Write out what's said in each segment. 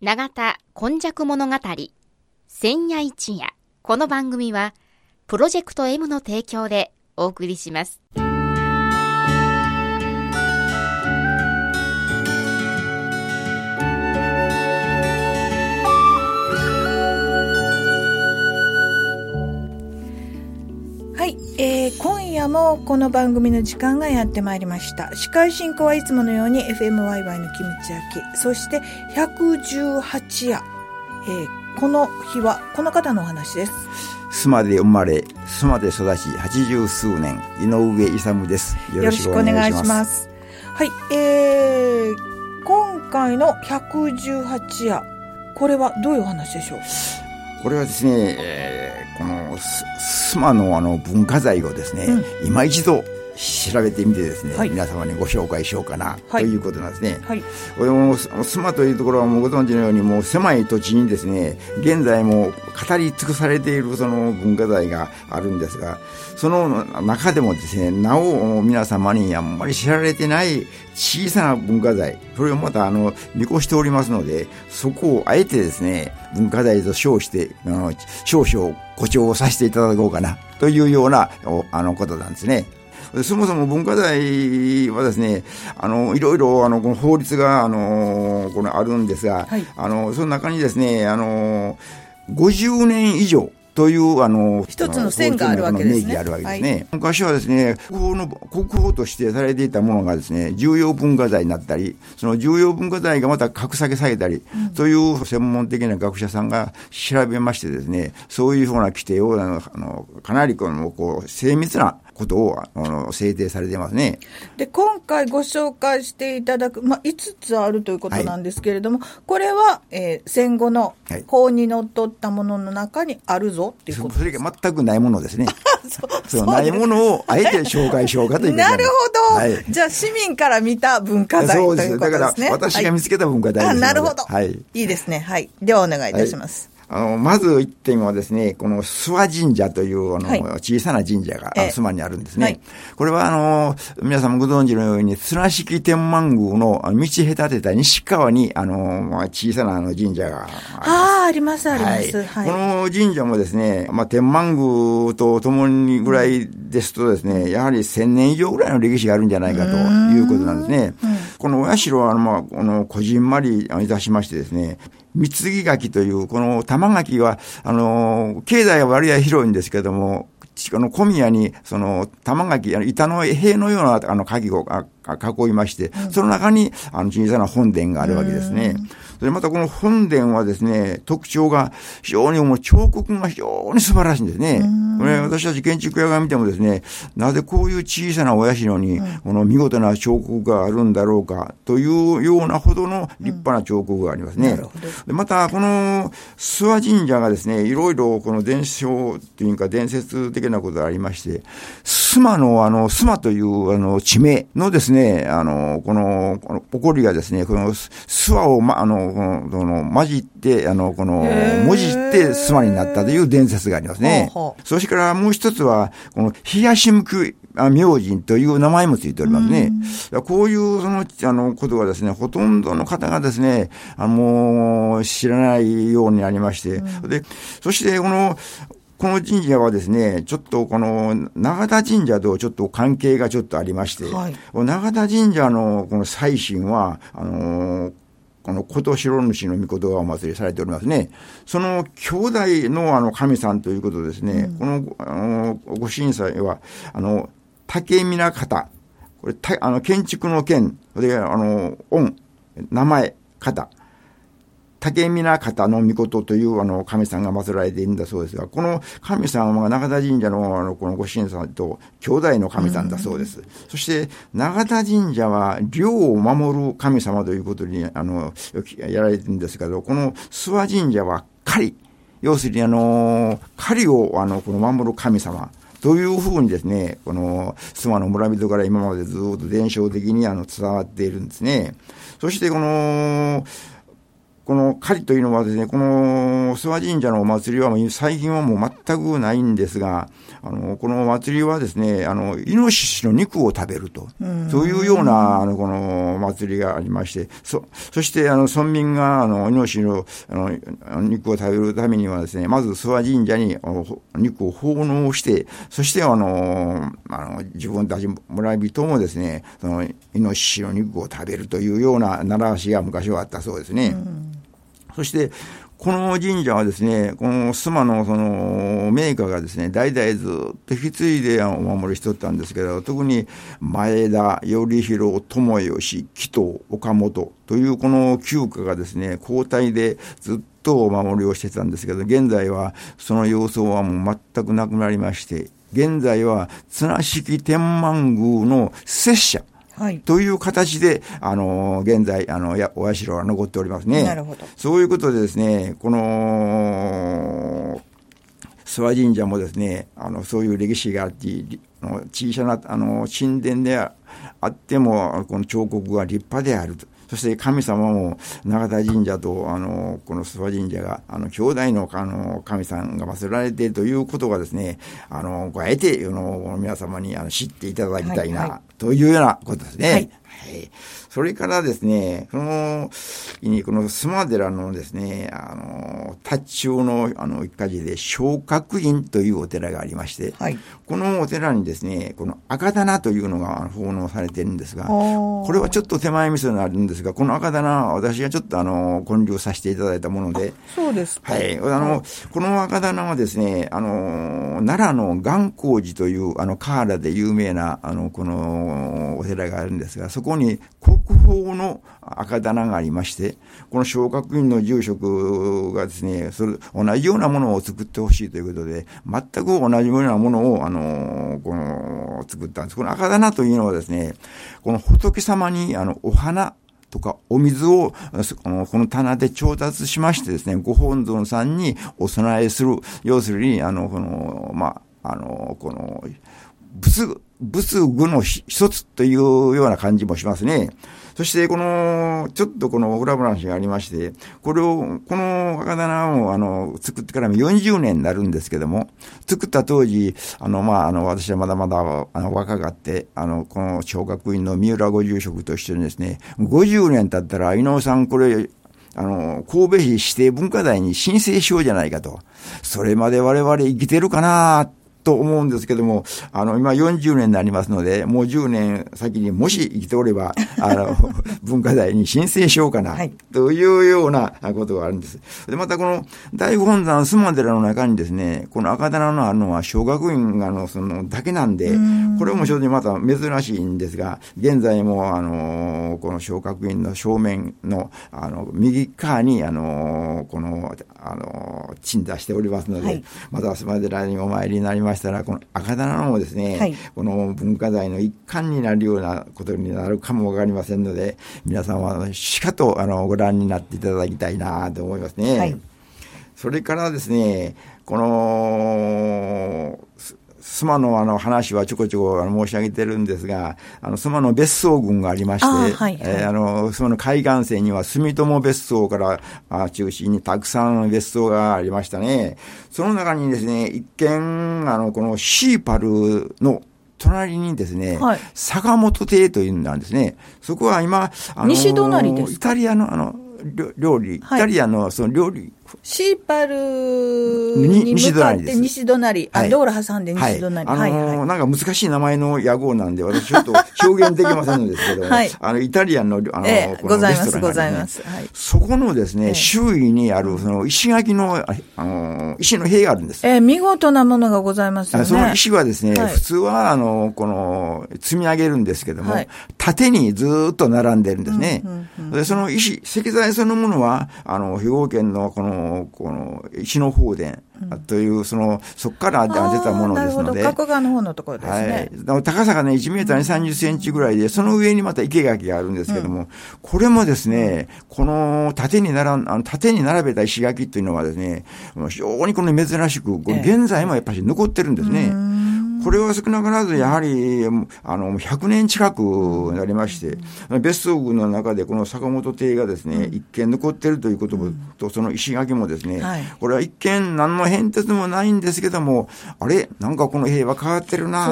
永田今昔物語千夜一夜。この番組はプロジェクト M の提供でお送りします。ー、今夜もこの番組の時間がやってまいりました。司会進行はいつものように FM ワイワイのキムチ焼き。そして118夜、えー、この日はこの方のお話です。須磨で生まれ須磨で育ち八十数年。井上勇です。よろしくお願いします。はいえー、今回の118夜これはどういうお話でしょう？これはですね、えー、この須磨のあの文化財をですね、うん、今一度調べてみてですね、はい、皆様にご紹介しようかな、ということなんですね。はい、これも須磨というところはもうご存知のようにもう狭い土地にですね現在も語り尽くされているその文化財があるんですがその中でもですねなお皆様にあんまり知られてない小さな文化財それをまたあの見越しておりますのでそこをあえてですね文化財と称してあの少々誇張をさせていただこうかなというようなあのことなんですね。そもそも文化財はですね、あの、いろいろ、あの、この法律が、あの、このあるんですが、はい、あの、その中にですね、あの、50年以上、という、あの、一つの線があるわけですね。あるわけですね。はい、昔はですね、国宝の、国宝と指定されていたものがですね、重要文化財になったり、その重要文化財がまた格下げされたり、うん、という専門的な学者さんが調べましてですね、そういうふうな規定を、あのかなりこの、こう、精密なことをあの制定されてますね。で、今回ご紹介していただく、まあ、5つあるということなんですけれども、はい、これは、えー、戦後の法にのっとったものの中にあるぞっていうことそれが全くないものですね。そうないものをあえて紹介しようかというなるほど、はい、じゃあ市民から見た文化財ということですね。だから私が見つけた文化財です、はい、なるほど、はい。いいですね。はい。ではお願いいたします。あの、まず一点はですね、この諏訪神社という、あの、はい、小さな神社が、諏訪にあるんですね。はい、これは、あの、皆さんもご存知のように、綱敷天満宮の道隔てた西側に、あの、小さなあの神社があります。ああ、あります、あります、はい。この神社もですね、まあ、天満宮とともにぐらいですとですね、やはり千年以上ぐらいの歴史があるんじゃないかということなんですね。このお社は、まあ、この、こじんまりいたしましてですね、三木垣という、この玉垣は、あの、経済は割合広いんですけども、この小宮に、その、玉垣、板の塀のような、あの、鍵を囲いまして、その中に、あの、小さな本殿があるわけですね。それまたこの本殿はですね、特徴が非常にもう彫刻が非常に素晴らしいんですね。これ私たち建築家が見てもですね、なぜこういう小さなお社に、この見事な彫刻があるんだろうか、というようなほどの立派な彫刻がありますね。でまた、この諏訪神社がですね、いろいろこの伝承というか伝説的なことがありまして、須磨のあの、須磨というあの地名のですね、あの、この、この起こりがですね、この諏訪を、ま、あの、この、この、混じって、あの、この、文字って須磨になったという伝説がありますね。そしてからもう一つは、この、冷やし向く明神という名前もついておりますね。こういうその、あの、ことがですね、ほとんどの方がですね、あの、知らないようになりまして、うん、で、そしてこの、この神社はですね、ちょっとこの永田神社とちょっと関係がちょっとありまして、はい、永田神社のこの祭神は、あのーこの琴城主の御事がお祭りされておりますね。その兄弟のあの神さんということですね、うん、このあのご神祭は、あの、竹皆方、これ、たあの建築の剣、で、あの、恩、名前、方、竹皆方の御事というあの神さんが祀られているんだそうですが、この神様が永田神社のあのこのご神さんと兄弟の神さんだそうです。うん、そして、永田神社は領を守る神様ということにあのやられてるんですけど、この諏訪神社は狩り。要するにあの、狩りをあのこの守る神様。というふうにですね、この諏訪の村人から今までずっと伝承的にあの伝わっているんですね。そしてこの、この狩りというのはですね、この諏訪神社のお祭りは最近はもう全くないんですが、あの、このお祭りはですね、あの、イノシシの肉を食べると、そういうような、あの、この祭りがありまして、そ、そして、あの、村民が、あの、イノシシの、あの、肉を食べるためにはですね、まず諏訪神社に肉を奉納して、そして、あの、あの、自分たち村人もですね、その、イノシシの肉を食べるというような習わしが昔はあったそうですね。そして、この神社はですね、この須磨のそのメーカーがですね、代々ずっと引き継いでお守りしとったんですけど、特に前田、頼弘、友吉、紀藤、岡本というこの旧家がですね、交代でずっとお守りをしてたんですけど、現在はその様相はもう全くなくなりまして、現在は綱敷天満宮の拙者、はい、という形で、あの、現在、あの、や、お社は残っておりますね。なるほど。そういうことでですね、この、諏訪神社もですね、あの、そういう歴史があって、小さな、あの、神殿であっても、この彫刻が立派であると。そして神様も永田神社と、あの、この諏訪神社が、あの、兄弟の、あの、神さんが祀られているということがですね、あの、あえて、あの、皆様にあの知っていただきたいな、はいはい、というようなことですね。はい。はい。それからですね、その、この須磨寺のですね、あの、達中のあの一家寺で昇格院というお寺がありまして、はい、このお寺にですね、この赤棚というのが奉納されてるんですが、これはちょっと手前味噌になるんですが、この赤棚は私がちょっとあの、建立させていただいたもので、そうですはい。あの、この赤棚はですね、あの、奈良の岩光寺という、あの、河原で有名な、あの、このお寺があるんですが、そこここに国宝の赤棚がありまして、この昇格院の住職がですね、それ、同じようなものを作ってほしいということで、全く同じようなものを、あの、この、作ったんです。この赤棚というのはですね、この仏様に、あの、お花、とか、お水を、この棚で調達しましてですね、ご本尊さんにお供えする。要するに、あの、この、まあ、あの、この、仏、仏具の一つというような感じもしますね。そして、この、ちょっとこの裏話がありまして、これを、この赤棚を、あの、作ってから40年になるんですけども、作った当時、あの、まあ、あの、私はまだまだ、あの、若かって、あの、この小学院の三浦ご住職と一緒にですね、50年経ったら、井上さん、これ、あの、神戸市指定文化財に申請しようじゃないかと。それまで我々生きてるかなと思うんですけども、あの、今40年になりますので、もう10年先にもし生きておれば、あの、文化財に申請しようかな、というようなことがあるんです。で、またこの大本山須磨寺の中にですね、この赤棚のあるのは小学院がの、その、だけなんで、これも正直また珍しいんですが、現在も、あの、この小学院の正面の、あの、右側に、あの、この、あの、鎮座しておりますので、はい、また須磨寺にお参りになりましたら、この赤棚もですね、はい、この文化財の一環になるようなことになるかもわかりませんので、皆さんはしかとあのご覧になっていただきたいなと思いますね。はい、それからですね、この、須磨のあの話はちょこちょこ申し上げてるんですが、あの、須磨の別荘群がありまして、はいはい、えー、あの、須磨の海岸線には住友別荘からあ中心にたくさん別荘がありましたね。その中にですね、一見、あの、このシーパルの隣にですね、はい、坂本邸というのなんですね。そこは今、あの、西隣ですイタリアのあの、料理、イタリアのその料理シーパルに向かって西隣、あ、道路挟んで西隣。はい、あのー、なんか難しい名前の屋号なんで、私ちょっと 表現できませんのですけど、はい、あの、イタリアンの、あの、ええ、ございます、ございます。はい、そこのですね、周囲にある、その、石垣の、あの、石の塀があるんです。ええ、見事なものがございますよね。その石はですね、普通は、あの、この、積み上げるんですけども、縦にずっと並んでるんですね。で、その石、石材そのものは、あの、兵庫県のこの、この、石の方で、という、その、そこから出たものですので。角側の方のところですね。はい。高さがね、1メーターに30センチぐらいで、その上にまた生垣があるんですけども、うん、これもですね、この縦に並ん、あの縦に並べた石垣というのはですね、非常にこの珍しく、現在もやっぱり残ってるんですね。これは少なからずやはり、あの、100年近くなりまして、別荘群の中でこの坂本邸がですね、一見残っているということと、その石垣もですね、これは一見何の変哲もないんですけども、あれ？なんかこの塀は変わってるな、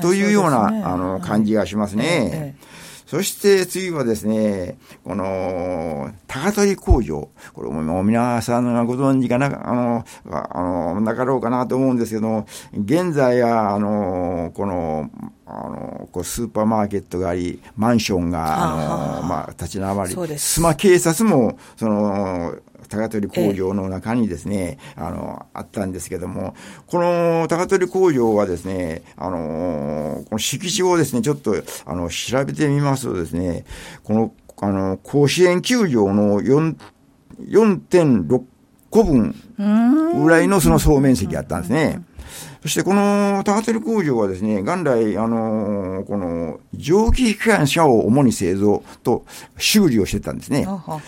というような、あの、感じがしますね。そして次はですね、この、高取工場。これも皆さんがご存知かな、あの、あの、なかろうかなと思うんですけども、現在は、あの、この、あの、こうスーパーマーケットがあり、マンションが、あの、まあ、立ち並り、スマ警察も、その、高取工場の中にですね、えあの、あったんですけども、この高取工場はですね、あの、この敷地をですね、ちょっと、あの、調べてみますとですね、この、あの、甲子園球場の4、4.6個分ぐらいのその総面積あったんですね。そしてこのターテル工場はですね、元来、あの、この蒸気機関車を主に製造と修理をしてたんですね。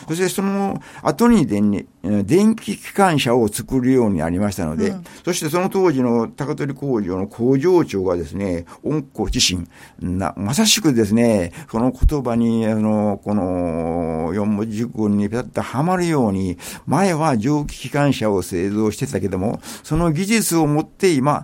そしてその後に電電気機関車を作るようになりましたので、うん、そしてその当時の高取工場の工場長がですね、温故自身、な、まさしくですね、その言葉に、あの、この四文字熟語にピタッとはまるように、前は蒸気機関車を製造してたけども、その技術を持って今、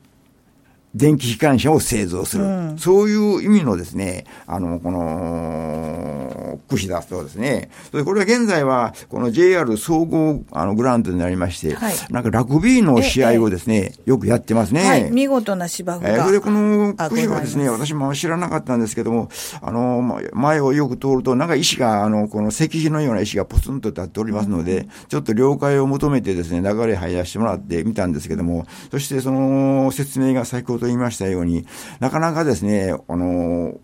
電気機関車を製造する、うん、そういう意味のですね、あの、この、串だそうですね。それこれは現在は、この JR 総合あのグラウンドになりまして、はい、なんかラグビーの試合をですね、よくやってますね。はい、見事な芝生が。えー、それでこの串はですね、私も知らなかったんですけども、あの、前をよく通ると、なんか石が、あの、この石碑のような石がポツンと立っておりますので、うん、ちょっと了解を求めてですね、流れ入らせてもらってみたんですけども、そしてその説明が先ほどと言いましたように、なかなかですね、あの、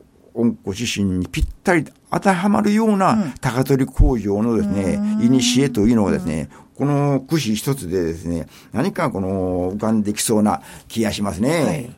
ご自身にぴったり当てはまるような高取工場のですね、いにしえというのはですね、この串一つでですね、何かこの浮かんできそうな気がしますね。はい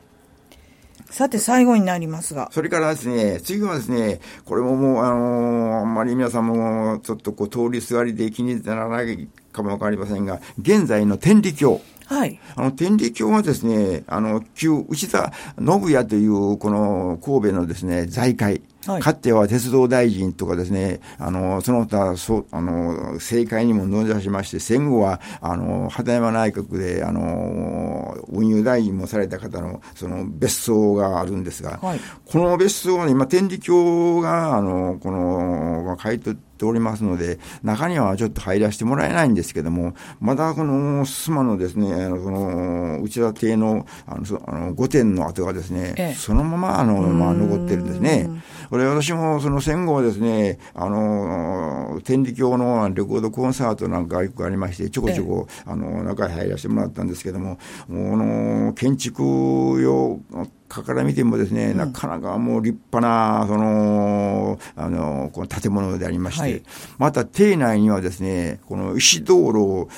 さて、最後になりますが。それからですね、次はですね、これももう、あのー、あんまり皆さんも、ちょっとこう、通りすがりで気にならないかもわかりませんが、現在の天理教。はい。あの、天理教はですね、あの、旧内田信也という、この神戸のですね、財界。はい、かつては鉄道大臣とかですね、あの、その他、そう、あの、政界にも乗り出しまして、戦後は、あの、畑山内閣で、あの、運輸大臣もされた方の、その、別荘があるんですが、はい、この別荘はね、今、天理教が、あの、この、買い取って、ておりますので、中にはちょっと入らせてもらえないんですけども、まだこの須磨のですね、あのその内田邸のあのそあの御殿の跡がですね、ええ、そのままあの、まあ、残ってるんですね。これ私もその戦後はですね、あの、天理教のレコードコンサートなんかよくありまして、ちょこちょこ、え、あの、中に入らせてもらったんですけども、もの、建築用、かから見てもですね、うん、なかなかもう立派な、その、あの、この建物でありまして、はい、また邸内にはですね、この石道路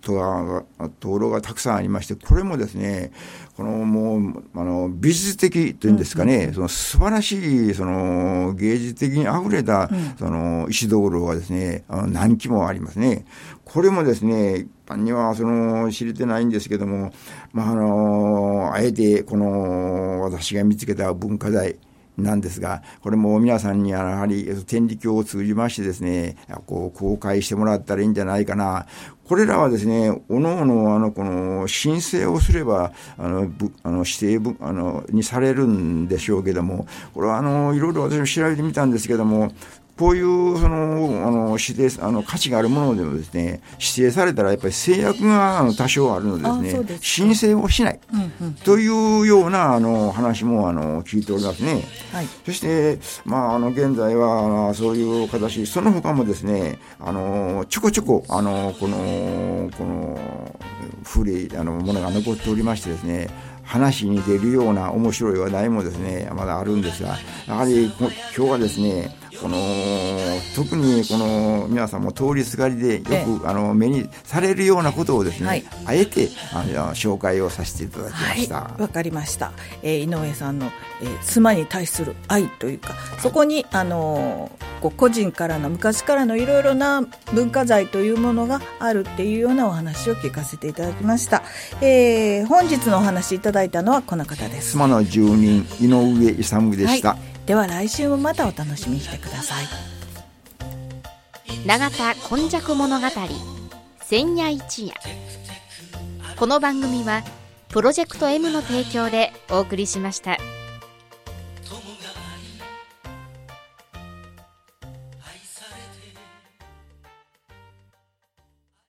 とが、道路がたくさんありまして、これもですね、このもう、あの、美術的というんですかね、うん、その素晴らしい、その、芸術的に溢れた、うん、その、石道路がですね、あの何基もありますね。これもですね、一般にはその知れてないんですけども、まあ、あの、あえてこの私が見つけた文化財、なんですが、これも皆さんにやはり天理教を通じましてですね、こう公開してもらったらいいんじゃないかな。これらはですね、おのおの、あの、この、申請をすれば、あの、ぶあの指定ぶあの、にされるんでしょうけども、これは、あの、いろいろ私も調べてみたんですけども、こういうそのあの指定あの価値があるものでもですね指定されたらやっぱり制約があの多少あるのでですね申請をしない、うんうん、というようなあの話もあの聞いておりますね。はい、そして、まあ、あの現在はそういう形その他もですねあのちょこちょこあのこのこの古いあのものが残っておりましてですね話に出るような面白い話題もですねまだあるんですがやはり今日はですねこの特にこの皆さんも通りすがりでよく、あの目にされるようなことをですね、はい、あえてあの紹介をさせていただきました。わ、はい、かりました、えー、井上さんの、えー、妻に対する愛というかそこにあのこう個人からの昔からのいろいろな文化財というものがあるっていうようなお話を聞かせていただきました、えー、本日のお話いただいたのはこの方です。妻の住人井上勇でした、はい、では来週もまたお楽しみにしてください。永田今昔物語千夜一夜。この番組はプロジェクト M の提供でお送りしました。